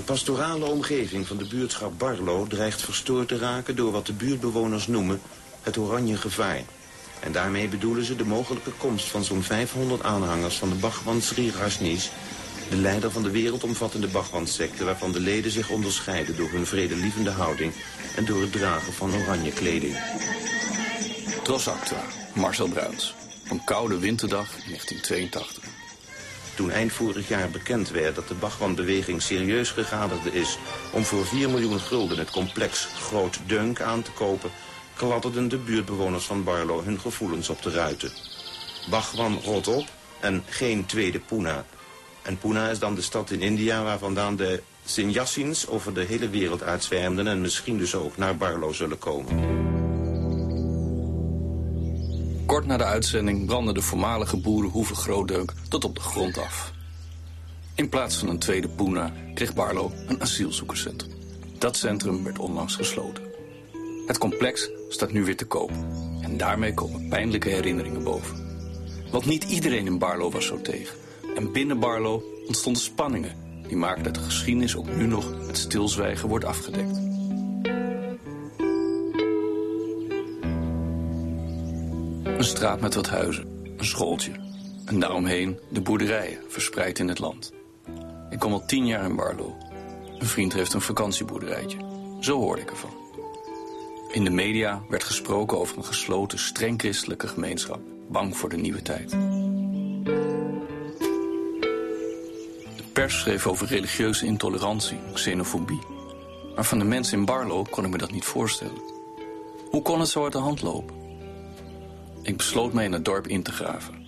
De pastorale omgeving van de buurtschap Barlo dreigt verstoord te raken door wat de buurtbewoners noemen het oranje gevaar. En daarmee bedoelen ze de mogelijke komst van zo'n 500 aanhangers van de Bhagwan Sri Rajneesh, de leider van de wereldomvattende Bhagwan-secte waarvan de leden zich onderscheiden door hun vredelievende houding en door het dragen van oranje kleding. Trosactua, Marcel Bruins. Een koude winterdag in 1982. Toen eind vorig jaar bekend werd dat de Bhagwan-beweging serieus gegaderde is... om voor 4 miljoen gulden het complex Groot Deunk aan te kopen... kladderden de buurtbewoners van Barlo hun gevoelens op de ruiten. Bhagwan rot op en geen tweede Pune. En Pune is dan de stad in India waar vandaan de Sinjassins over de hele wereld uitzwermden... en misschien dus ook naar Barlo zullen komen. Kort na de uitzending brandde de voormalige boerenhoeve Grootdeuk tot op de grond af. In plaats van een tweede Poena kreeg Barlo een asielzoekerscentrum. Dat centrum werd onlangs gesloten. Het complex staat nu weer te koop. En daarmee komen pijnlijke herinneringen boven. Want niet iedereen in Barlo was zo tegen. En binnen Barlo ontstonden spanningen... die maken dat de geschiedenis ook nu nog met stilzwijgen wordt afgedekt. Een straat met wat huizen, een schooltje. En daaromheen de boerderijen, verspreid in het land. Ik kom al tien jaar in Barlo. Een vriend heeft een vakantieboerderijtje. Zo hoorde ik ervan. In de media werd gesproken over een gesloten, streng christelijke gemeenschap. Bang voor de nieuwe tijd. De pers schreef over religieuze intolerantie, xenofobie. Maar van de mensen in Barlo kon ik me dat niet voorstellen. Hoe kon het zo uit de hand lopen? Ik besloot mij in het dorp in te graven.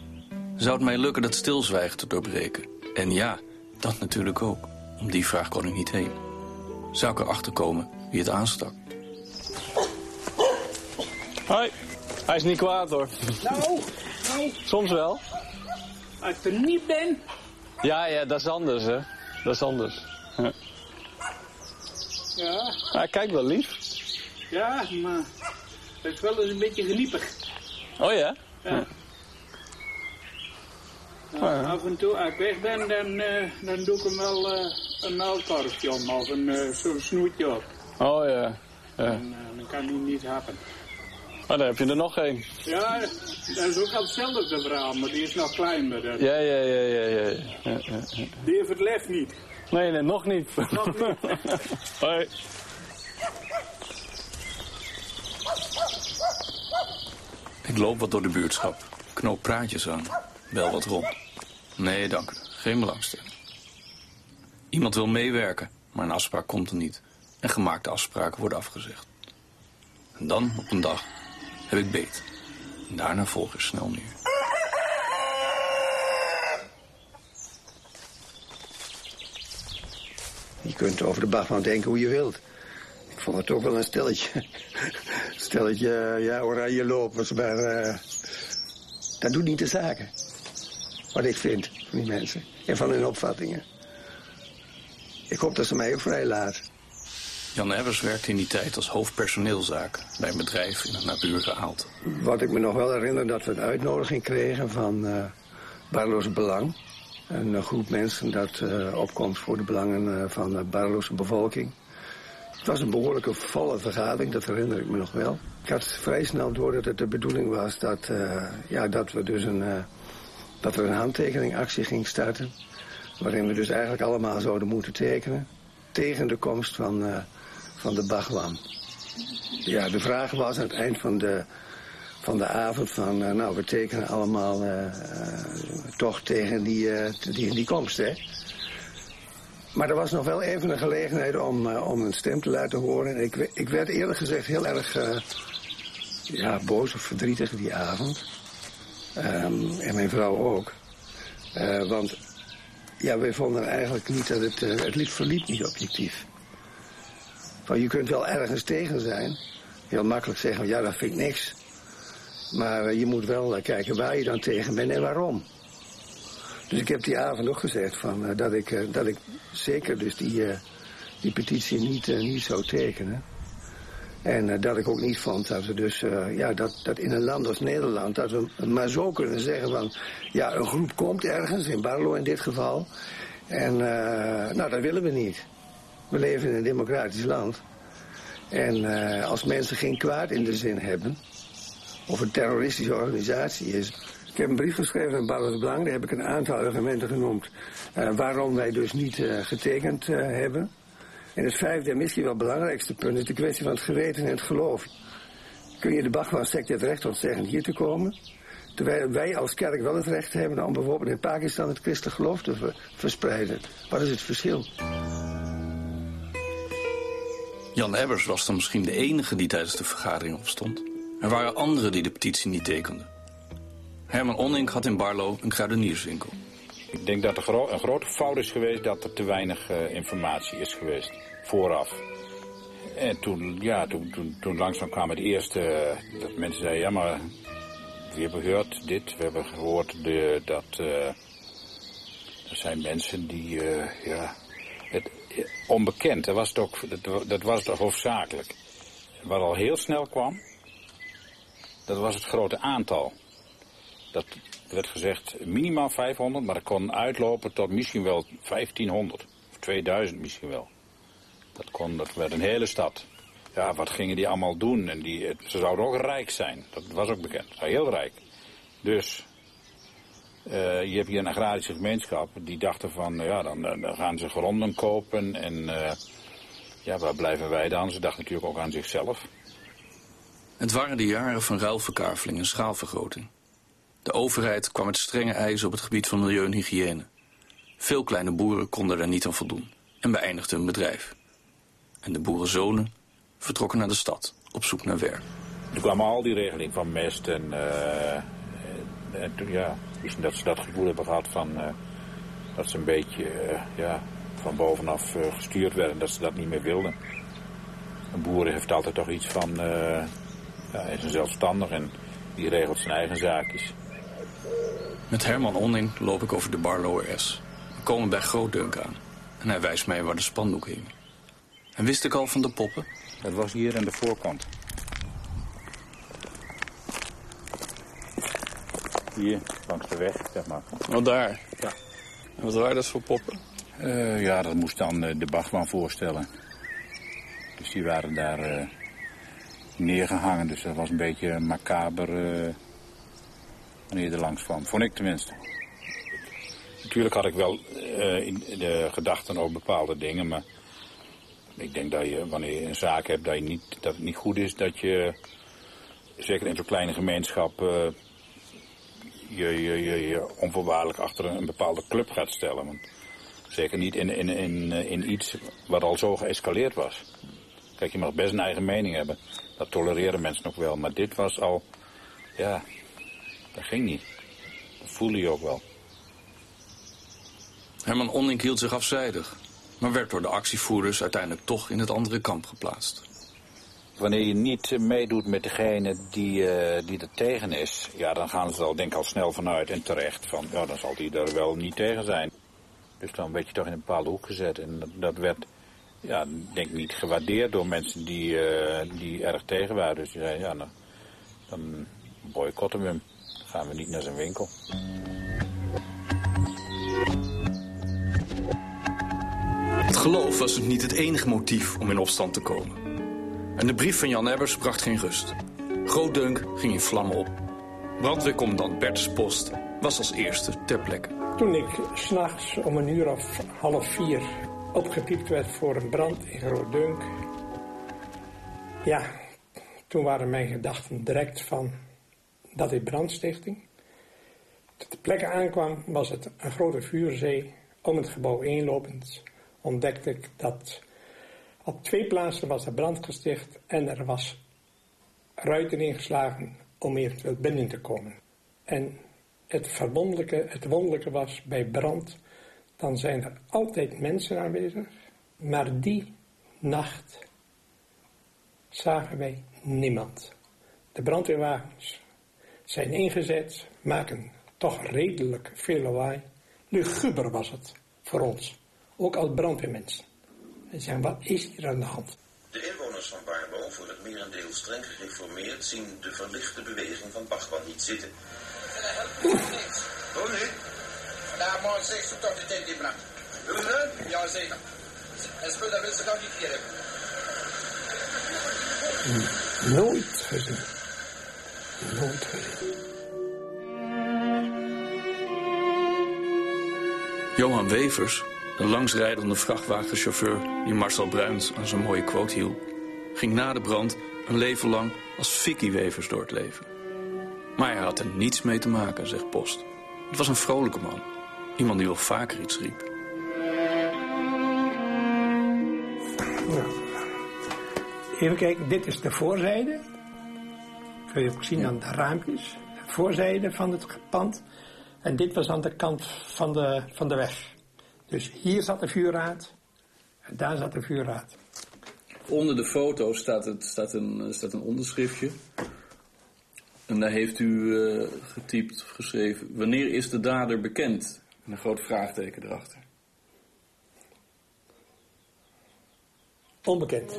Zou het mij lukken dat stilzwijgen te doorbreken? En ja, dat natuurlijk ook. Om die vraag kon ik niet heen. Zou ik erachter komen wie het aanstak? Hoi, hij is niet kwaad hoor. Nou, nou. Soms wel. Als ik er niet ben. Ja, ja, dat is anders hè. Dat is anders. Ja. Ja. Hij kijkt wel lief. Ja, maar het is wel eens een beetje geniepig. Oh ja? Ja. Nou, af en toe, als ik weg ben, dan, uh, dan doe ik hem wel uh, een melkkorfje om of een uh, zo'n snoetje op. Oh ja. ja. En, dan kan hij niet happen. Maar dan heb je er nog één. Ja, dat is ook al hetzelfde verhaal, maar die is nog kleiner. Dan. Ja, ja, ja, ja, ja. ja, ja, ja. Die heeft het lef niet. Nee, nee, nog niet. Nog niet. Hoi. Ik loop wat door de buurtschap. Knoop praatjes aan. Bel wat rond. Nee, dank u. Geen belangstelling. Iemand wil meewerken, maar een afspraak komt er niet. En gemaakte afspraken worden afgezegd. En dan, op een dag, heb ik beet. En daarna volg ik snel neer. Je kunt over de Bachman denken hoe je wilt. Ik vond het ook wel een stelletje. stelletje, ja, oranje lopers, maar uh, dat doet niet de zaken. Wat ik vind van die mensen en van hun opvattingen. Ik hoop dat ze mij ook vrij laten. Jan Evers werkte in die tijd als hoofdpersoneelzaken bij een bedrijf in het naburige Aalten. Wat ik me nog wel herinner, dat we een uitnodiging kregen van uh, Barloos Belang. Een groep mensen dat uh, opkomt voor de belangen van de Barloose bevolking. Het was een behoorlijke volle vergadering, dat herinner ik me nog wel. Ik had vrij snel door dat het de bedoeling was dat, uh, ja, dat, we dus een, uh, dat er een handtekeningactie ging starten. Waarin we dus eigenlijk allemaal zouden moeten tekenen tegen de komst van, uh, van de Bagwan. Ja, de vraag was aan het eind van de, van de avond van, nou, we tekenen allemaal toch tegen die, die, die komst, hè. Maar er was nog wel even een gelegenheid om, uh, om een stem te laten horen. En ik, ik werd eerlijk gezegd heel erg uh, ja, boos of verdrietig die avond. Um, en mijn vrouw ook. Uh, want ja, wij vonden eigenlijk niet dat het, het liep verliep niet objectief. Van, je kunt wel ergens tegen zijn. Heel makkelijk zeggen, ja dat vind ik niks. Maar je moet wel kijken waar je dan tegen bent en waarom. Dus ik heb die avond ook gezegd van, uh, dat, ik, uh, dat ik zeker dus die, uh, die petitie niet, niet zou tekenen. En dat ik ook niet vond dat we dus, ja, dat, dat in een land als Nederland, dat we maar zo kunnen zeggen van, ja, een groep komt ergens, in Barlo in dit geval. En nou, dat willen we niet. We leven in een democratisch land. En als mensen geen kwaad in de zin hebben, of een terroristische organisatie is. Ik heb een brief geschreven aan Ballard Belang, daar heb ik een aantal argumenten genoemd uh, waarom wij dus niet uh, getekend hebben. En het vijfde en misschien wel belangrijkste punt is de kwestie van het geweten en het geloof. Kun je de Bhagwan-sect het recht ontzeggen hier te komen? Terwijl wij als kerk wel het recht hebben om bijvoorbeeld in Pakistan het christelijk geloof te ver verspreiden. Wat is het verschil? Jan Ebbers was dan misschien de enige die tijdens de vergadering opstond. Er waren anderen die de petitie niet tekenden. Herman Onink had in Barlo een kruidenierswinkel. Ik denk dat er een grote fout is geweest dat er te weinig uh, informatie is geweest vooraf. En toen, ja, toen, toen, toen langzaam kwamen de eerste, uh, dat mensen zeiden, ja maar we hebben gehoord dit, we hebben gehoord de, dat uh, er zijn mensen die, ja, het, onbekend, dat was, het ook, dat, dat was het hoofdzakelijk. Wat al heel snel kwam, dat was het grote aantal. Dat werd gezegd minimaal 500, maar dat kon uitlopen tot misschien wel 1500. Of 2000 misschien wel. Dat, kon, dat werd een hele stad. Ja, wat gingen die allemaal doen? En die, ze zouden ook rijk zijn. Dat was ook bekend. Ze heel rijk. Dus uh, je hebt hier een agrarische gemeenschap. Die dachten van, ja, dan, dan gaan ze gronden kopen. En uh, ja, waar blijven wij dan? Ze dachten natuurlijk ook aan zichzelf. Het waren de jaren van ruilverkaveling en schaalvergroting. De overheid kwam met strenge eisen op het gebied van milieu en hygiëne. Veel kleine boeren konden daar niet aan voldoen en beëindigden hun bedrijf. En de boerenzonen vertrokken naar de stad op zoek naar werk. Toen kwamen al die regelingen van mest en, en toen, ja, misschien dat ze dat gevoel hebben gehad van uh, dat ze een beetje uh, ja, van bovenaf gestuurd werden, dat ze dat niet meer wilden. Een boer heeft altijd toch iets van ja, is een zelfstandig en die regelt zijn eigen zaakjes. Met Herman Onning loop ik over de Barlower S. We komen bij Grootdunk aan. En hij wijst mij waar de spandoek hing. En wist ik al van de poppen? Dat was hier aan de voorkant. Hier, langs de weg, zeg maar. Oh, daar? Ja. En wat waren dat voor poppen? Uh, ja, dat moest dan uh, de Bachman voorstellen. Dus die waren daar... Uh, neergehangen. Dus dat was een beetje macaber uh, wanneer je er langs kwam. Vond ik tenminste. Natuurlijk had ik wel uh, in de gedachten over bepaalde dingen, maar ik denk dat je, wanneer je een zaak hebt, dat, je niet, dat het niet goed is dat je, zeker in zo'n kleine gemeenschap, uh, je, je, je, je onvoorwaardelijk achter een, bepaalde club gaat stellen. Want zeker niet in, in, in, in iets wat al zo geëscaleerd was. Kijk, je mag best een eigen mening hebben. Dat tolereren mensen nog wel. Maar dit was al, ja, dat ging niet. Dat voelde je ook wel. Herman Onning hield zich afzijdig. Maar werd door de actievoerders uiteindelijk toch in het andere kamp geplaatst. Wanneer je niet meedoet met degene die, uh, die er tegen is... ja, dan gaan ze er denk ik al snel vanuit en terecht van... ja, dan zal die er wel niet tegen zijn. Dus dan werd je toch in een bepaalde hoek gezet. En dat, werd ja, denk niet gewaardeerd door mensen die, uh, die erg tegen waren. Dus die zeiden, ja, nou, dan boycotten we hem. Gaan we niet naar zijn winkel. Het geloof was dus niet het enige motief om in opstand te komen. En de brief van Jan Ebbers bracht geen rust. Grootdunk ging in vlammen op. Brandweercommandant Bertus Post was als eerste ter plekke. Toen ik s'nachts om een uur of half vier opgepiept werd voor een brand in Grootdunk. Ja, toen waren mijn gedachten direct van dat is brandstichting. Toen de plek aankwam was het een grote vuurzee. Om het gebouw inlopend ontdekte ik dat op twee plaatsen was er brand gesticht en er was ruiten ingeslagen om eventueel binnen te komen. En het verwonderlijke, het wonderlijke was bij brand dan zijn er altijd mensen aanwezig. Maar die nacht zagen wij niemand. De brandweerwagens zijn ingezet, maken toch redelijk veel lawaai. Luguber was het voor ons, ook als brandweermensen. En zeggen, wat is hier aan de hand? De inwoners van Barlo, voor het merendeel streng gereformeerd, zien de verlichte beweging van Bachman niet zitten. Hoe nu? Vandaag morgen 6 tot de tent in brand. Doen we? Ja, zeker. Nooit gezien. Nooit. Johan Wevers, de langsrijdende vrachtwagenchauffeur die Marcel Bruins aan zijn mooie quote hield, ging na de brand een leven lang als Vicky Wevers door het leven. Maar hij had er niets mee te maken, zegt Post. Het was een vrolijke man. Iemand die wel vaker iets riep. Even kijken, dit is de voorzijde. Kun je ook zien aan de raampjes. De voorzijde van het pand. En dit was aan de kant van de, van de weg. Dus hier zat de vuurraad. En daar zat de vuurraad. Onder de foto staat, het, staat, een, staat een onderschriftje. En daar heeft u eh, getypt of geschreven... Wanneer is de dader bekend? En een groot vraagteken erachter. Onbekend.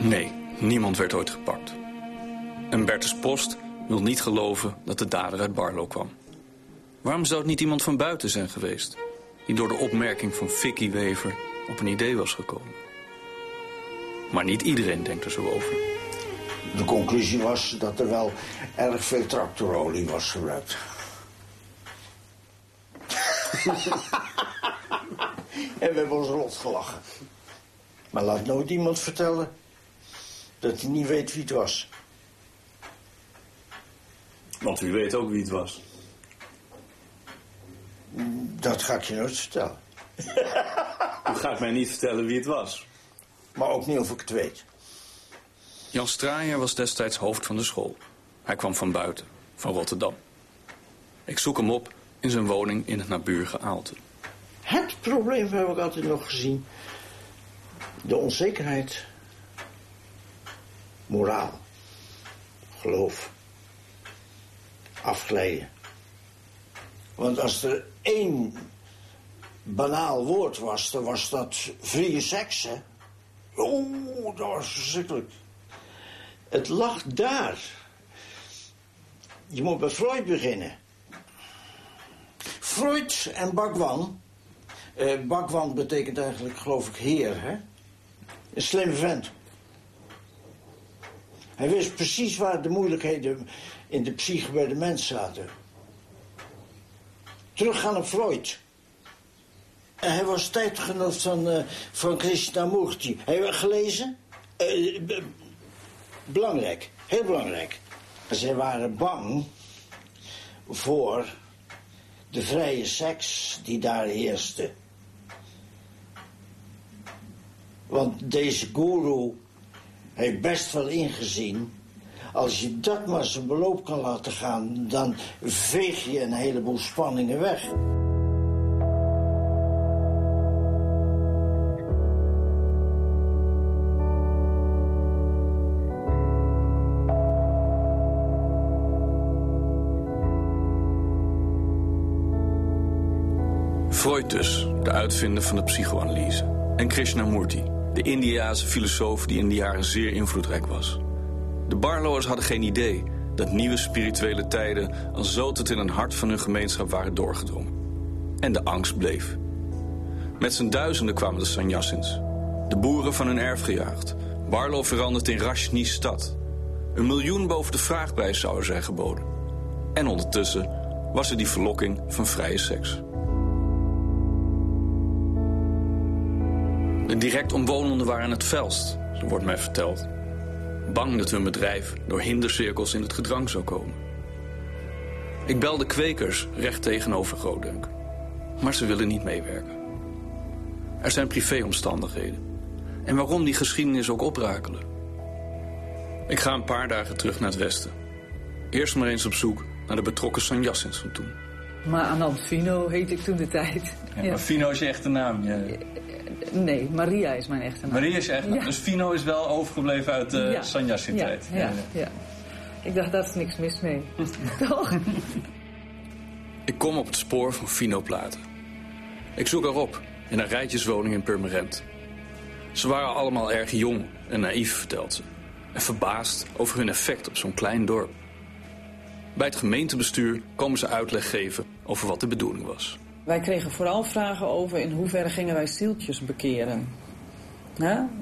Nee, niemand werd ooit gepakt. En Bertus Post wil niet geloven dat de dader uit Barlo kwam. Waarom zou het niet iemand van buiten zijn geweest... die door de opmerking van Vicky Wever op een idee was gekomen? Maar niet iedereen denkt er zo over. De conclusie was dat er wel erg veel tractorolie was gebruikt. en we hebben ons rot gelachen. Maar laat nooit iemand vertellen dat hij niet weet wie het was. Want u weet ook wie het was. Dat ga ik je nooit vertellen. U gaat mij niet vertellen wie het was. Maar ook niet of ik het weet. Jan Straaier was destijds hoofd van de school. Hij kwam van buiten, van Rotterdam. Ik zoek hem op in zijn woning in het naburige Aalten. Het probleem heb ik altijd nog gezien. De onzekerheid. Moraal. Geloof. Afglijden. Want als er één banaal woord was, dan was dat vrije seks? Oeh, dat was verschrikkelijk. Het lag daar. Je moet bij Freud beginnen. Freud en Bhagwan. Eh, Bhagwan betekent eigenlijk, geloof ik, heer, hè? Een slimme vent. Hij wist precies waar de moeilijkheden in de psyche bij de mens zaten. Teruggaan op Freud. En hij was tijdgenoot van, uh, van Krishnamurti. Heb je gelezen? Uh, belangrijk, heel belangrijk. Zij waren bang voor de vrije seks die daar heerste. Want deze guru heeft best wel ingezien. Als je dat maar zijn beloop kan laten gaan, dan veeg je een heleboel spanningen weg. Freud dus, de uitvinder van de psychoanalyse. En Krishnamurti, de Indiase filosoof die in de jaren zeer invloedrijk was. De Barlows hadden geen idee dat nieuwe spirituele tijden al zo tot in een hart van hun gemeenschap waren doorgedrongen. En de angst bleef. Met z'n duizenden kwamen de Sanyassins. De boeren van hun erf gejaagd. Barlo veranderd in Rashni's stad. Een miljoen boven de vraagprijs zou er zijn geboden. En ondertussen was er die verlokking van vrije seks. De direct omwonenden waren het felst, zo wordt mij verteld. Bang dat hun bedrijf door hindercirkels in het gedrang zou komen. Ik belde kwekers recht tegenover Grootdunk. Maar ze willen niet meewerken. Er zijn privéomstandigheden. En waarom die geschiedenis ook oprakelen. Ik ga een paar dagen terug naar het westen. Eerst maar eens op zoek naar de betrokken Sanjassins van toen. Maar Anand Fino heet ik toen de tijd. Ja, Maar Fino is je echte naam? Je... Nee, Maria is mijn echte naam. Maria is je echte naam? Ja. Dus Fino is wel overgebleven uit de ja. Ja, ja, ja, Ik dacht, daar is niks mis mee. Toch? Ik kom op het spoor van Fino Platen. Ik zoek haar op in een rijtjeswoning in Purmerend. Ze waren allemaal erg jong en naïef, vertelt ze. En verbaasd over hun effect op zo'n klein dorp. Bij het gemeentebestuur komen ze uitleg geven over wat de bedoeling was. Wij kregen vooral vragen over in hoeverre gingen wij zieltjes bekeren.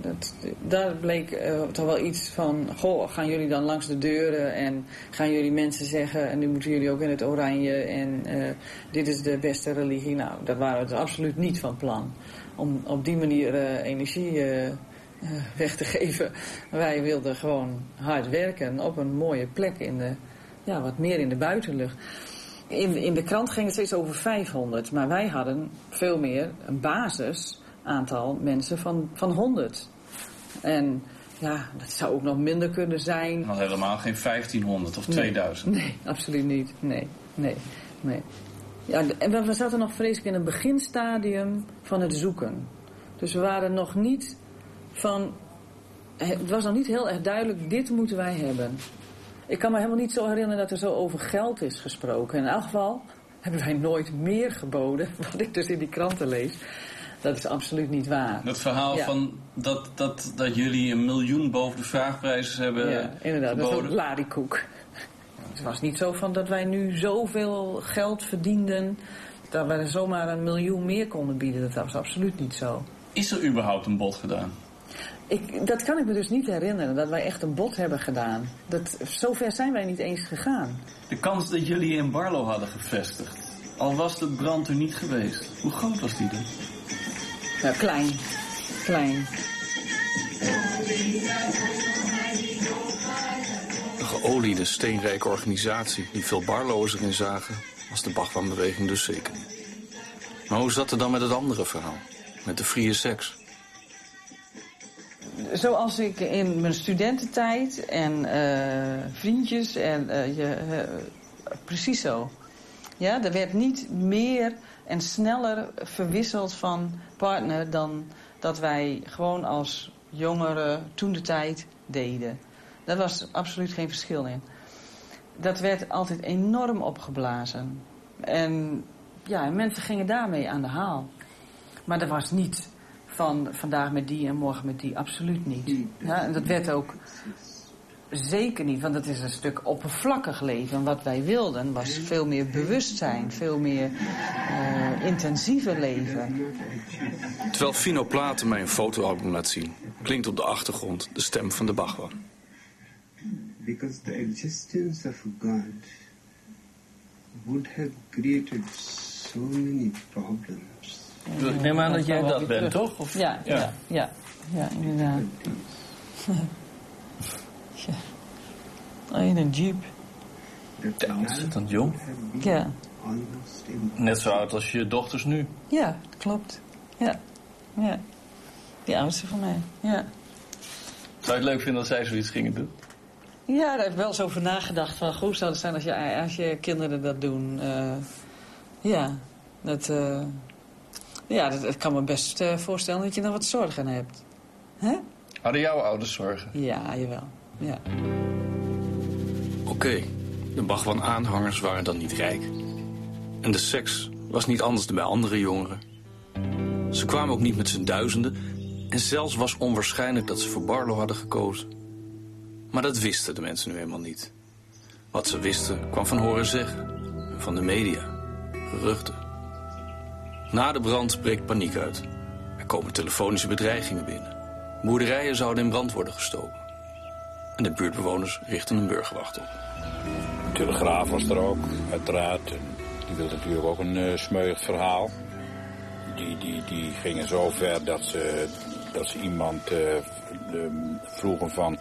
Dat, daar bleek uh, toch wel iets van, goh, gaan jullie dan langs de deuren en gaan jullie mensen zeggen, en nu moeten jullie ook in het oranje en uh, dit is de beste religie. Nou, daar waren we dus absoluut niet van plan. Om op die manier uh, energie weg te geven. Wij wilden gewoon hard werken op een mooie plek in de, ja, wat meer in de buitenlucht. In, in de krant ging het steeds over 500, maar wij hadden veel meer een basis aantal mensen van, van 100. En ja, dat zou ook nog minder kunnen zijn. Nog helemaal geen 1500 of 2000. Nee, absoluut niet. Nee, nee, nee. Ja, en we zaten nog vreselijk in een beginstadium van het zoeken. Dus we waren nog niet van. Het was nog niet heel erg duidelijk, dit moeten wij hebben. Ik kan me helemaal niet zo herinneren dat er zo over geld is gesproken. In elk geval hebben wij nooit meer geboden, wat ik dus in die kranten lees. Dat is absoluut niet waar. Het verhaal van dat, dat, dat jullie een miljoen boven de vraagprijs hebben Ja, inderdaad. Geboden. Dat is een ladikoek. Het was niet zo van dat wij nu zoveel geld verdienden... dat wij zomaar een miljoen meer konden bieden. Dat was absoluut niet zo. Is er überhaupt een bod gedaan? Ik, dat kan ik me dus niet herinneren, dat wij echt een bod hebben gedaan. Dat, zover zijn wij niet eens gegaan. De kans dat jullie in Barlo hadden gevestigd, al was de brand er niet geweest, hoe groot was die dan? Nou, klein. Klein. Een geoliede, steenrijke organisatie die veel barlo's erin zagen, was de Bachmanbeweging dus zeker Maar hoe zat het dan met het andere verhaal? Met de vrije seks? Zoals ik in mijn studententijd en uh, vriendjes en uh, je, uh, precies zo. Ja, er werd niet meer en sneller verwisseld van partner dan dat wij gewoon als jongeren toen de tijd deden. Daar was absoluut geen verschil in. Dat werd altijd enorm opgeblazen. En ja, mensen gingen daarmee aan de haal. Maar er was niet van vandaag met die en morgen met die, absoluut niet. Ja, en dat werd ook Zeker niet, want het is een stuk oppervlakkig leven. Wat wij wilden was veel meer bewustzijn, veel meer uh, intensiever leven. Terwijl Fino Platen mij een fotoalbum laat zien, klinkt op de achtergrond de stem van de Bhagwan. Because the existence of God would have created so many problems. Ik neem aan dat jij dat bent, toch? Of? Ja, ja, ja, ja, ja inderdaad. Ja. In een jeep. Ja, ontzettend jong. Ja. Net zo oud als je dochters nu. Ja, klopt. Ja. Ja. Die oudste van mij, ja. Zou je het leuk vinden als zij zoiets gingen doen? Ja, daar heb ik wel eens over nagedacht. Van, hoe zou het zijn als je, als je kinderen dat doen? Uh, ja, dat, uh, ja, dat, kan me best uh, voorstellen dat je er wat zorgen hebt. Hè? Hadden jouw ouders zorgen? Ja, jawel. Ja. Oké, okay. de Bhagwan-aanhangers waren dan niet rijk. En de seks was niet anders dan bij andere jongeren. Ze kwamen ook niet met z'n duizenden... en zelfs was onwaarschijnlijk dat ze voor Barlow hadden gekozen. Maar dat wisten de mensen nu helemaal niet. Wat ze wisten kwam van horen zeggen. Van de media. Geruchten. Na de brand breekt paniek uit. Er komen telefonische bedreigingen binnen. Boerderijen zouden in brand worden gestoken. En de buurtbewoners richten een burgerwacht op. De Telegraaf was er ook, uiteraard. Die wilde natuurlijk ook een uh, verhaal. Die, die, die gingen zo ver dat ze, dat ze iemand uh, vroegen van...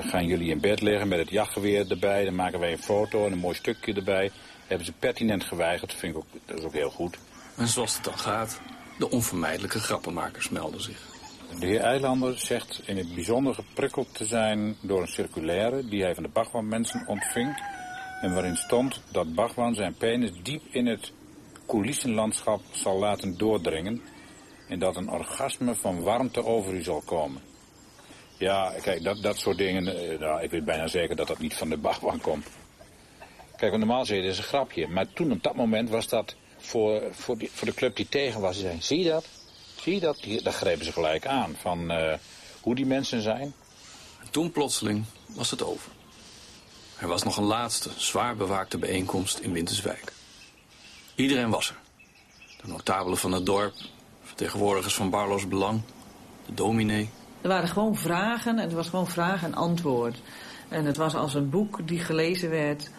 Gaan jullie in bed liggen met het jachtgeweer erbij? Dan maken wij een foto en een mooi stukje erbij. Hebben ze pertinent geweigerd. Dat vind ik ook, dat is ook heel goed. En zoals het dan gaat, de onvermijdelijke grappenmakers melden zich. De heer Eilander zegt in het bijzonder geprikkeld te zijn door een circulaire die hij van de Bhagwan mensen ontving. En waarin stond dat Bhagwan zijn penis diep in het coulissenlandschap zal laten doordringen. En dat een orgasme van warmte over u zal komen. Ja, kijk, dat, dat soort dingen, eh, nou, ik weet bijna zeker dat dat niet van de Bhagwan komt. Kijk, normaal zei je, is een grapje. Maar toen op dat moment was dat voor, voor, die, voor de club die tegen was. Die zei, zie je dat? Zie je dat? Daar grepen ze gelijk aan van uh, hoe die mensen zijn. toen plotseling was het over. Er was nog een laatste, zwaar bewaakte bijeenkomst in Winterswijk. Iedereen was er. de notabelen van het dorp, vertegenwoordigers van Barlo's Belang, de dominee. Er waren gewoon vragen en het was gewoon vraag en antwoord. En het was als een boek die gelezen werd.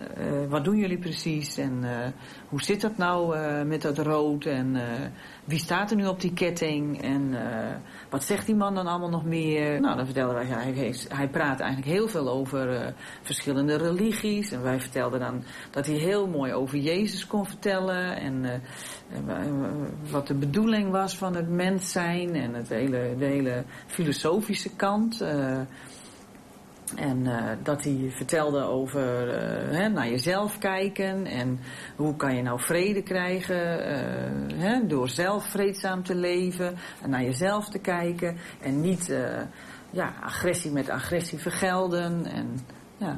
Uh, wat doen jullie precies en uh, hoe zit dat nou uh, met dat rood en wie staat er nu op die ketting en wat zegt die man dan allemaal nog meer? Nou, dan vertelden wij, hij, hij praat eigenlijk heel veel over verschillende religies en wij vertelden dan dat hij heel mooi over Jezus kon vertellen en wat de bedoeling was van het mens zijn en het hele, de hele filosofische kant. En uh, dat hij vertelde over uh, hè, naar jezelf kijken en hoe kan je nou vrede krijgen uh, hè, door zelf vreedzaam te leven en naar jezelf te kijken en niet ja, agressie met agressie vergelden. En, ja.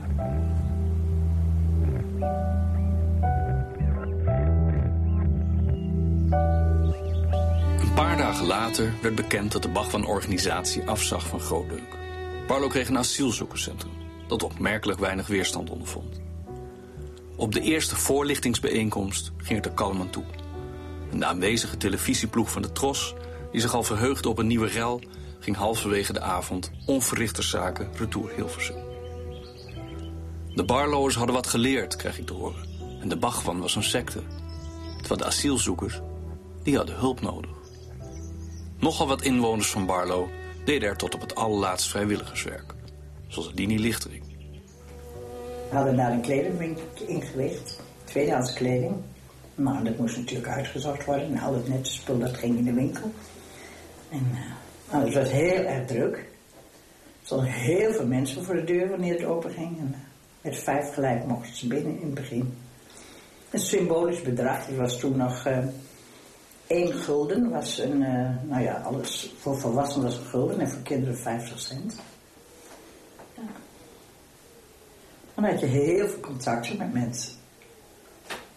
Een paar dagen later werd bekend dat de Bach van organisatie afzag van Grootdeuk. Barlo kreeg een asielzoekerscentrum dat opmerkelijk weinig weerstand ondervond. Op de eerste voorlichtingsbijeenkomst ging het er kalm aan toe. En de aanwezige televisieploeg van de Tros, die zich al verheugde op een nieuwe rel, ging halverwege de avond onverrichterszaken retour Hilversum. De Barlo'ers hadden wat geleerd, kreeg ik te horen. En de Bachwan was een secte. Terwijl de asielzoekers, die hadden hulp nodig. Nogal wat inwoners van Barlo deden er tot op het allerlaatst vrijwilligerswerk. Zoals Dini Lichtering. We hadden daar een kledingwinkel ingericht. Tweedehands kleding. Maar dat moest natuurlijk uitgezocht worden. En al het nette spul dat ging in de winkel. En uh, het was heel erg druk. Er stonden heel veel mensen voor de deur wanneer het open ging. En, uh, met vijf gelijk mochten ze binnen in het begin. Een symbolisch bedrag. Die was toen nog... Uh, 1 gulden was een, uh, nou ja, alles voor volwassenen was een gulden en voor kinderen 50 cent. Ja. Dan had je heel veel contacten met mensen.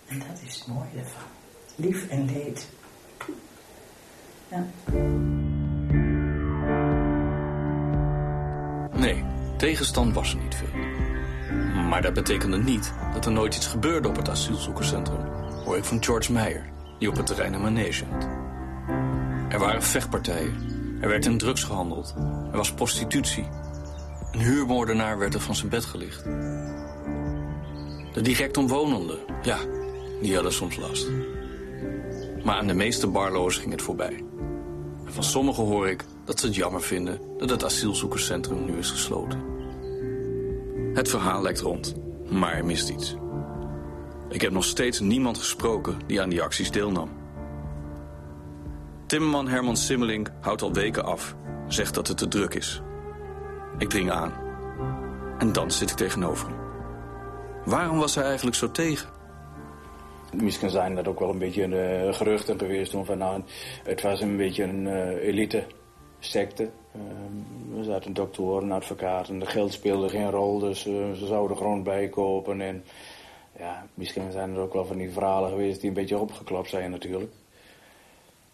En dat is het mooie ervan. Lief en leed. Ja. Nee, tegenstand was er niet veel. Maar dat betekende niet dat er nooit iets gebeurde op het asielzoekerscentrum. Hoor ik van George Meyer die op het terrein een manege had. Er waren vechtpartijen. Er werd in drugs gehandeld. Er was prostitutie. Een huurmoordenaar werd er van zijn bed gelicht. De direct omwonenden, ja, die hadden soms last. Maar aan de meeste barloos ging het voorbij. En van sommigen hoor ik dat ze het jammer vinden dat het asielzoekerscentrum nu is gesloten. Het verhaal lijkt rond, maar er mist iets. Ik heb nog steeds niemand gesproken die aan die acties deelnam. Timmerman Herman Simmelink houdt al weken af. Zegt dat het te druk is. Ik dring aan. En dan zit ik tegenover hem. Waarom was hij eigenlijk zo tegen? Misschien zijn dat ook wel een beetje een uh, geruchten geweest. Van, nou, het was een beetje een uh, elite secte. Uh, er zaten doktoren, advocaten. De geld speelde geen rol, dus uh, ze zouden grond bijkopen. En ja, misschien zijn er ook wel van die verhalen geweest die een beetje opgeklopt zijn natuurlijk.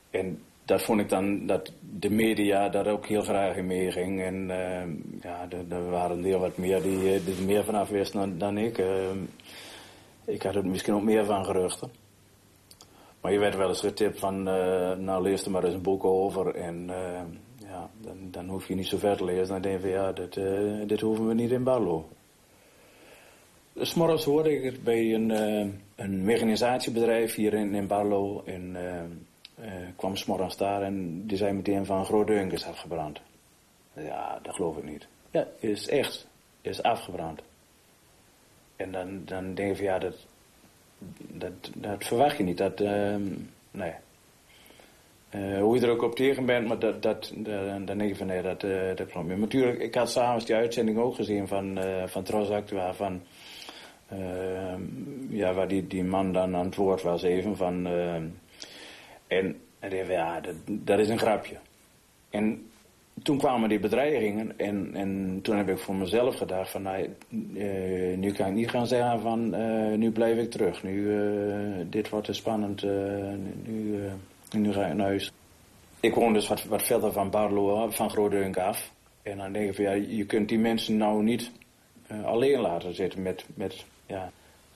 En dat vond ik dan dat de media daar ook heel graag in meeging. En uh, ja, er, waren heel wat meer die, er eh, meer vanaf wisten dan, ik. Uh, ik had er misschien ook meer van geruchten. Maar je werd wel eens getipt van, uh, nou lees er maar eens een boek over. En ja, dan, dan hoef je niet zo ver te lezen. Dan denk je van, ja, dit, dit hoeven we niet in Barlo. S'morgens hoorde ik het bij een, uh, een mechanisatiebedrijf hier in, in Barlo. En uh, uh, kwam s'morgens daar en die zei meteen van Groot is afgebrand. Ja, dat geloof ik niet. Ja, is echt. Is afgebrand. En dan, dan denk je van ja, dat, dat, dat verwacht je niet. Dat, ehm, nee. hoe je er ook op tegen bent, maar dat, dat, dan denk je van nee, dat, dat klopt niet. Natuurlijk, ik had s'avonds die uitzending ook gezien van, van Tros Actua van uh, ja, waar die, die man dan aan het woord was even van... Uh, en en die, ja, dat, is een grapje. En toen kwamen die bedreigingen en, en toen heb ik voor mezelf gedacht van... Nou, uh, nu kan ik niet gaan zeggen van uh, nu blijf ik terug. Nu, dit wordt te spannend. nu, nu ga ik naar huis. Ik woon dus wat, wat verder van Barlo, van Grootdunk af. En dan denk ik van ja, je kunt die mensen nou niet alleen laten zitten met... met ja,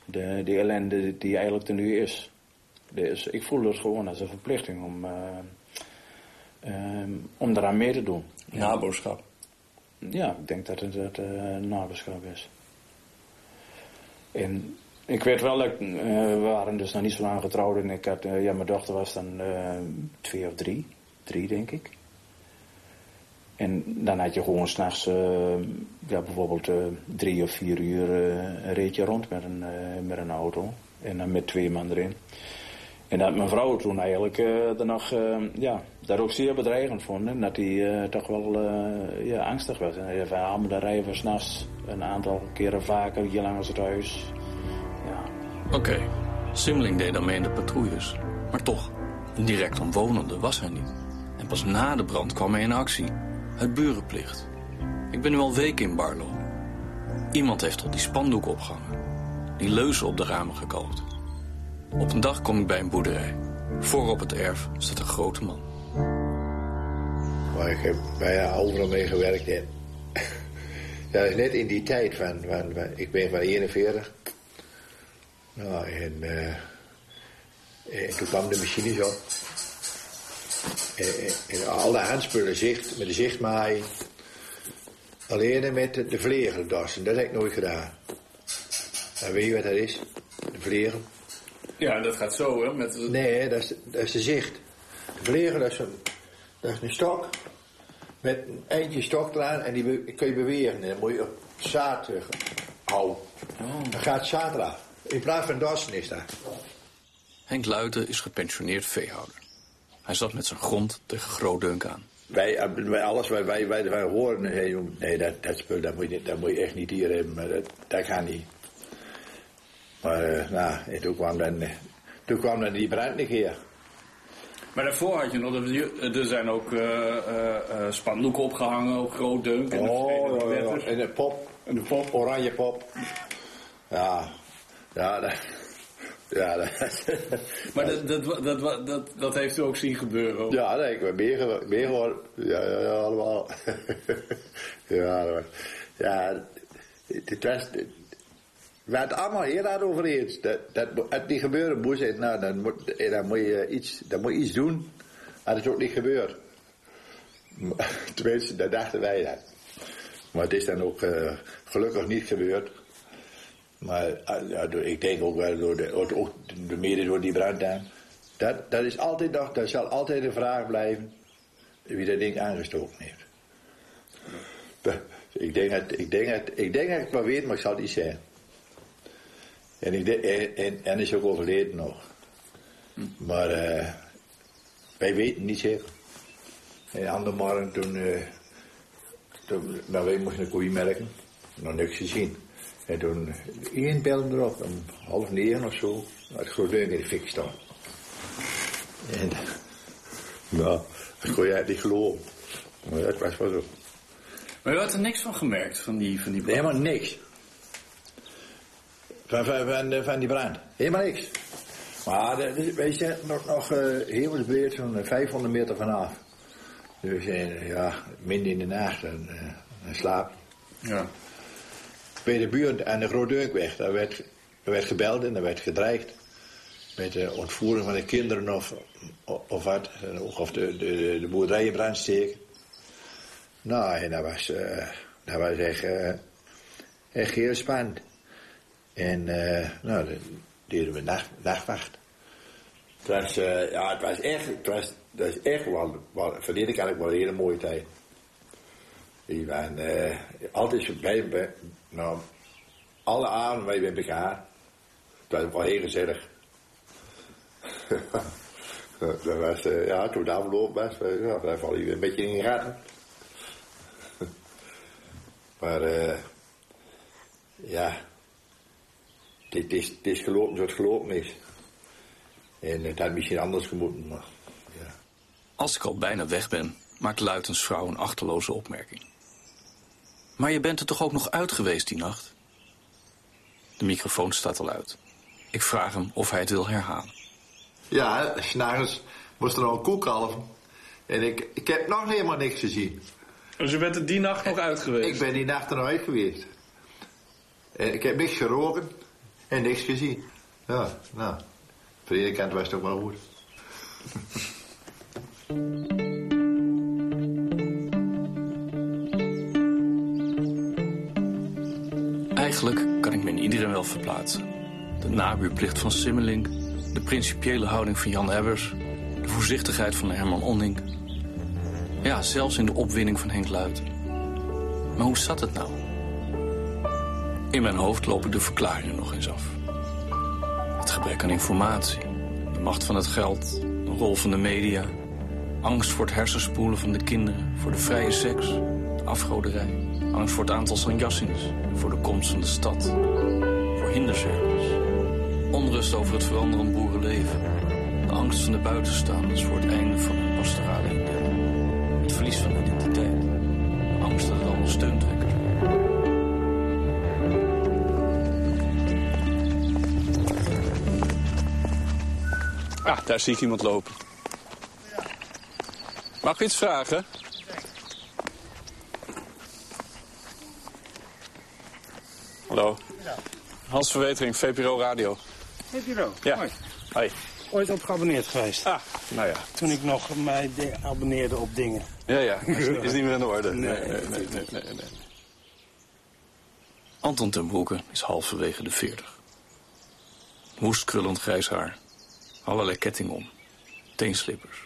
de, de ellende die eigenlijk er nu is. Dus ik voelde het gewoon als een verplichting om, um, om eraan mee te doen. Naboerschap. Ja, ik denk dat het, het uh, naboerschap is. En ik weet wel, dat, uh, we waren dus nog niet zo lang getrouwd en ik had, ja, mijn dochter was dan twee of drie. Drie, denk ik. En dan had je gewoon s'nachts, uh, ja, bijvoorbeeld uh, drie of vier uur uh, een reedje rond met een, met een auto. En dan met twee man erin. En dat mijn vrouw toen eigenlijk er nog, ja, dat ook zeer bedreigend vond. En dat hij toch wel ja, angstig was. En hij zei, ah, dan rijden we s'nachts een aantal keren vaker hier langs het huis. Ja. Oké, okay. Simmeling deed dan mee in de patrouilles. Maar toch, direct omwonende was hij niet. En pas na de brand kwam hij in actie. Het burenplicht. Ik ben nu al weken in Barlo. Iemand heeft al die spandoek opgehangen. Die leuzen op de ramen gekookt. Op een dag kom ik bij een boerderij. Voor op het erf staat een grote man. Maar ik heb bijna overal mee gewerkt. En ja, dat is net in die tijd van, ik ben van 41. Nou, en, uh, en toen kwam de machines op. En, en alle handspullen zicht, met de zichtmaai. Alleen met de, de dat heb ik nooit gedaan. Weet je wat dat is? De vlegel. Ja, dat gaat zo, hè? Met... Nee, dat is, dat is de zicht. De vlegel, dat is, een, dat is een stok. Met een eindje stok eraan en die kun je bewegen. En dan moet je op zaad houden. Oh. Dan gaat zaad eraf. In plaats van dassen is dat. Henk Luiten is gepensioneerd veehouder. Hij zat met zijn grond tegen Grootdunk aan. Wij, wij, alles wat wij, wij ervan horen, nee, nee dat, dat spul dat moet, je, dat moet je echt niet hier hebben. Maar dat, dat gaat niet. Maar uh, nou, en toen kwam dan, toen kwam dan die brand niet hier. Maar daarvoor had je nog, er zijn ook uh, uh, spandoeken opgehangen op Grootdunk. En oh, de, ja, ja. en de pop. En de pop. Oranje pop. Ja, ja, dat, ja, dat, maar dat, dat, dat, dat, dat heeft u ook zien gebeuren? Ook. Ja, nee, ik ben meer, meer geworden. Ja, ja, ja, allemaal. ja, ja, het was... We het allemaal heel hard over eens. Dat, dat het niet gebeuren moest, nou, dan, moet, dan, moet je iets, dan moet je iets doen. Maar het ook niet gebeurd. Tenminste, dat dachten wij dat. Maar het is dan ook uh, gelukkig niet gebeurd. Maar ah, ik denk ook wel door de, ook de mede door die brand aan. Dat, dat is altijd nog, dat zal altijd een vraag blijven wie dat ding aangestoken heeft. Ik denk dat ik, denk dat, ik denk het wel weet, maar ik zal het niet zeggen. En, ik en, is ook overleden nog. Maar uh, wij weten niet zeker. En andere morgen toen, uh, toen wij moesten een koeie merken, nog niks gezien. En toen één belde erop, om half negen of zo, ik deur in de fik staan. En, nou, dat kon je niet geloven. Maar dat was wel zo. Maar u had er niks van gemerkt, van die, van die brand? Helemaal niks. Van, van, van, van die brand. Helemaal niks. Maar de, wij zijn nog, nog uh, heel breed, zo'n 500 meter vanaf. Dus ja, midden in de nacht en, en slaap. Ja bij de buurt aan de Grootdeukweg. Daar werd, daar werd gebeld en daar werd gedreigd met de ontvoering van de kinderen of, of wat. Of de, de, de boerderij in brand steken. Nou, en dat was, uh, dat was echt, uh, echt heel spannend. En uh, nou, dan deden we nacht, nachtwacht. Het was, ja, het was echt, het was, dat is echt wel, wel dit kan ik wel een hele mooie tijd. Die waren altijd bij, nou, alle avonden wij bij elkaar. Dat was wel heel gezellig. dat was, uh, ja, toen de afloop was, uh, ja, daar val je een beetje in ratten. maar, uh, ja, dit is, dit gelopen zoals het gelopen is. En het had misschien anders gemoeten, maar, ja. Als ik al bijna weg ben, maakt Luitens vrouw een achterloze opmerking. Maar je bent er toch ook nog uit geweest die nacht? De microfoon staat al uit. Ik vraag hem of hij het wil herhalen. Ja, s'nachts moest er al een koekalven. En ik, ik heb nog helemaal niks gezien. Dus je bent er die nacht nog uit geweest? Ik ben die nacht er nog uit geweest. En ik heb niks geroken en niks gezien. Ja, nou. De ene kant was het ook wel goed. Kan ik me in iedereen wel verplaatsen. De nabuurplicht van Simmelink, de principiële houding van Jan Ebbers, de voorzichtigheid van Herman Onning. Ja, zelfs in de opwinding van Henk Luiten. Maar hoe zat het nou? In mijn hoofd lopen de verklaringen nog eens af. Het gebrek aan informatie, de macht van het geld, de rol van de media, angst voor het hersenspoelen van de kinderen, voor de vrije seks, de afgoderij, angst voor het aantal sanjassins, voor de komst van de stad, voor hindercirkels, onrust over het veranderend boerenleven, de angst van de buitenstaanders voor het einde van hun pastorale indeling, het verlies van identiteit, de angst dat het allemaal steuntrekkers Ah, daar zie ik iemand lopen. Mag ik iets vragen? Hallo. Hans Verwetering, VPRO Radio. VPRO? Ja. Hoi. Hoi. Ooit op geabonneerd geweest. Ah, nou ja. Toen ik nog mij de- abonneerde op dingen. Ja, ja. Is, is niet meer in orde. Nee. nee, nee, nee, nee, nee. Anton ten Broeke is halverwege de 40. Woest krullend grijs haar. Allerlei ketting om. Teenslippers.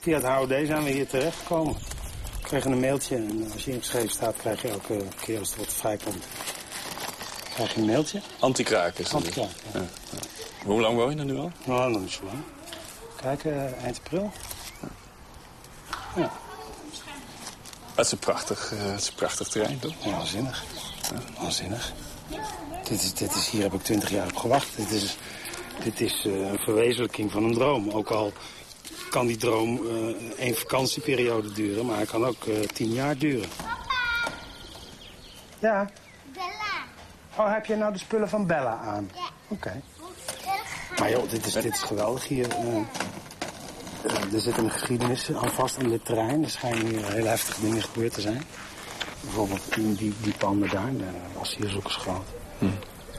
Via het HOD zijn we hier terechtgekomen. We kregen een mailtje en als je ingeschreven staat krijg je elke keer als er wat vrijkomt. Krijg je een mailtje. Antikraak is het. Antikraak, Ja, ja. Hoe lang woon je er nu al? Nou, nog niet zo lang. Kijk, eh, eind april. Ja, Het is een prachtig, eh, het is een prachtig terrein, toch? ja waanzinnig. Ja, waanzinnig. Dit is, dit is, hier heb ik twintig jaar op gewacht. Dit is, dit is eh, een verwezenlijking van een droom. Ook al kan die droom eh één vakantieperiode duren, maar hij kan ook eh, tien jaar duren. Ja? Bella. Oh, heb jij nou de spullen van Bella aan? Ja. Oké. Maar joh, dit is, dit is geweldig hier. eh. Er zit een geschiedenis aan vast aan dit terrein. Er schijnen hier hele heftige dingen gebeurd te zijn. Bijvoorbeeld die, die, die panden daar, de asielzoekersgroot.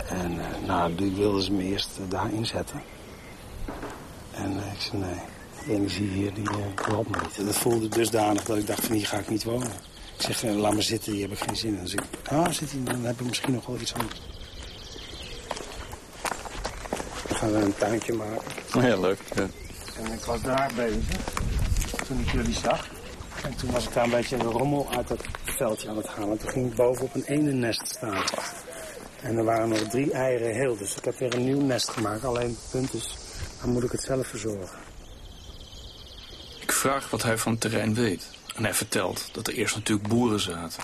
En eh, nou, die wilden ze me eerst daar inzetten. En eh, ik zei nee, energie hier die eh, klopt me niet. En dat voelde dusdanig dat ik dacht van hier ga ik niet wonen. Ik zeg, eh, laat me zitten, hier heb ik geen zin in. Dus ik, ah, zit hier, dan heb ik misschien nog wel iets anders. Dan gaan we een tuintje maken. Oh, ja, leuk. Ja. En ik was daar bezig toen ik jullie zag. En toen was ik daar een beetje de rommel uit dat veldje aan het halen. Toen ging ik boven op een ene nest staan. En er waren nog drie eieren heel. Dus ik heb weer een nieuw nest gemaakt. Alleen het punt is, dan moet ik het zelf verzorgen. Vraag wat hij van het terrein weet. En hij vertelt dat er eerst natuurlijk boeren zaten.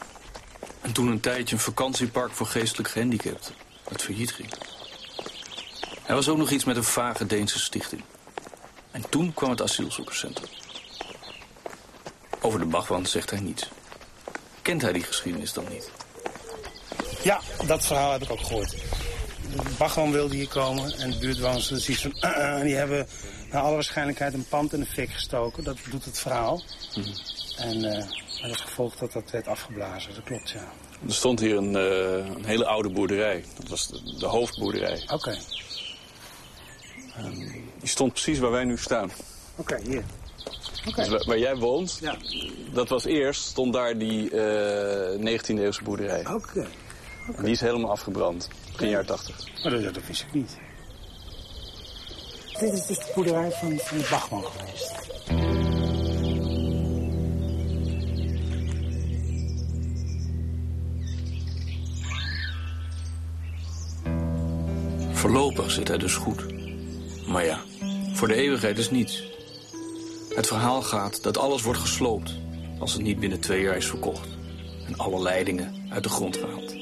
En toen een tijdje een vakantiepark voor geestelijk gehandicapten. Dat failliet ging. Hij was ook nog iets met een vage Deense stichting. En toen kwam het asielzoekerscentrum. Over de Bachwand zegt hij niets. Kent hij die geschiedenis dan niet? Ja, dat verhaal heb ik ook gehoord. Bachman wilde hier komen en de buurtbewoners. "Uh, uh," die hebben naar alle waarschijnlijkheid een pand in de fik gestoken. Dat doet het verhaal. En eh met als gevolg dat dat werd afgeblazen. Dat klopt, ja. Er stond hier een, eh, een hele oude boerderij. Dat was de, de hoofdboerderij. Oké, Die stond precies waar wij nu staan. oké, hier. Dus waar, waar jij woont, Ja. dat was eerst, stond daar die eh 19e eeuwse boerderij. Oké. En Die is helemaal afgebrand, begin jaar 80. Maar dat, dat wist ik niet. Dit is dus de boerderij van, de Bachman geweest. Voorlopig zit hij dus goed. Maar ja, voor de eeuwigheid is niets. Het verhaal gaat dat alles wordt gesloopt als het niet binnen twee jaar is verkocht. En alle leidingen uit de grond gehaald.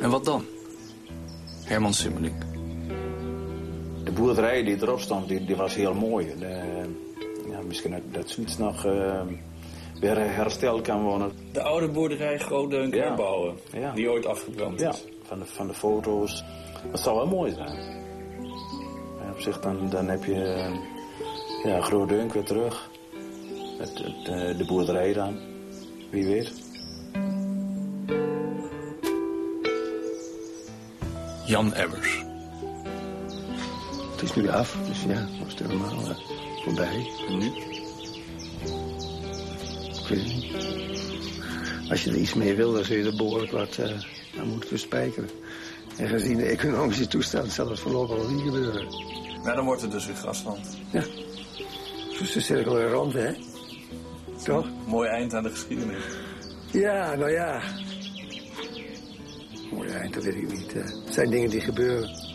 En wat dan? Herman Simmelink. De boerderij die erop stond, die, die was heel mooi. De, ja, misschien dat, dat zoiets nog eh, weer hersteld kan worden. De oude boerderij Grootdeunk Ja. herbouwen, Ja. die ooit afgebrand Ja, is. van de, van de foto's. Dat zou wel mooi zijn. Op zich, dan, dan heb je eh, ja, Groot Dunk weer terug. Het, het, eh, de boerderij dan. Wie weet. Jan Ebbers. Het is nu af, dus ja, het was helemaal uh, voorbij. En nu? Ik weet het niet. Als je er iets mee wil, dan zul je er behoorlijk wat uh, aan moeten verspijkeren. En gezien de economische toestand zal het voorlopig wel niet gebeuren. Nou, dan wordt het dus weer grasland. Ja. Dus de cirkel er rond, hè? Toch? Mooi eind aan de geschiedenis. Ja, nou ja. Mooi eind, dat weet ik niet. Het zijn dingen die gebeuren.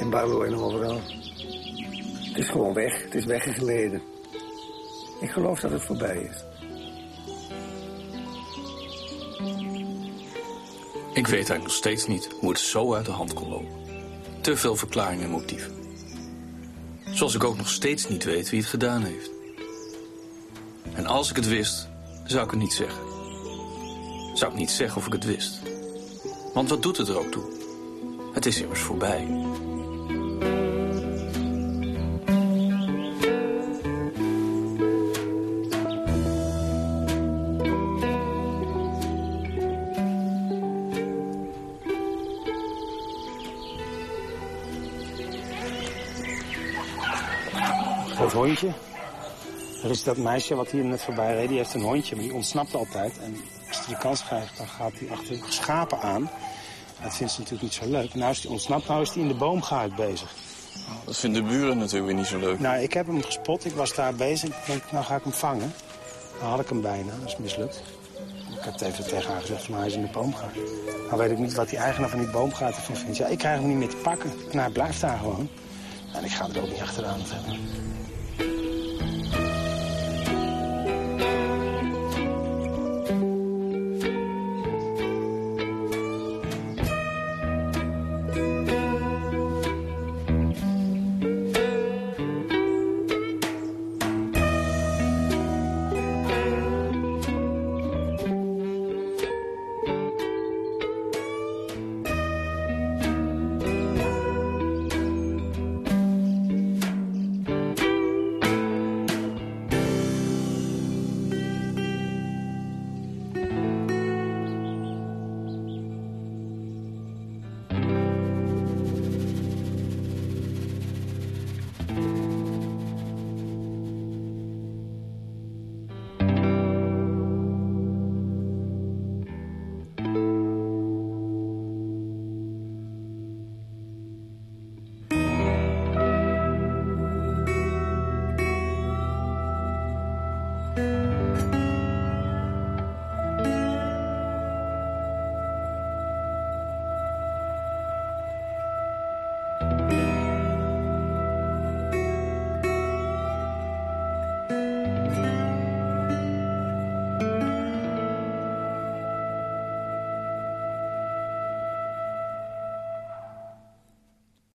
In Barlo en overal. Het is gewoon weg. Het is weggeleden. Ik geloof dat het voorbij is. Ik weet eigenlijk nog steeds niet hoe het zo uit de hand kon lopen. Te veel verklaringen en motieven. Zoals ik ook nog steeds niet weet wie het gedaan heeft. En als ik het wist, zou ik het niet zeggen. Zou ik niet zeggen of ik het wist. Want wat doet het er ook toe? Het is immers voorbij. Hondje. Er is dat meisje wat hier net voorbij reed, die heeft een hondje, maar die ontsnapt altijd. En als hij de kans krijgt, dan gaat hij achter schapen aan. Dat vindt ze natuurlijk niet zo leuk. Nou is die ontsnapt, nou is hij in de boomgaard bezig. Dat vinden de buren natuurlijk weer niet zo leuk. Nou, ik heb hem gespot, ik was daar bezig. Ik denk, nou ga ik hem vangen. Dan had ik hem bijna, dat is mislukt. Ik heb even tegen haar gezegd, van, hij is in de boomgaard. Nou weet ik niet wat die eigenaar van die boomgaard ervan vindt. Ja, ik krijg hem niet meer te pakken. En hij blijft daar gewoon. En ik ga er ook niet achteraan hebben.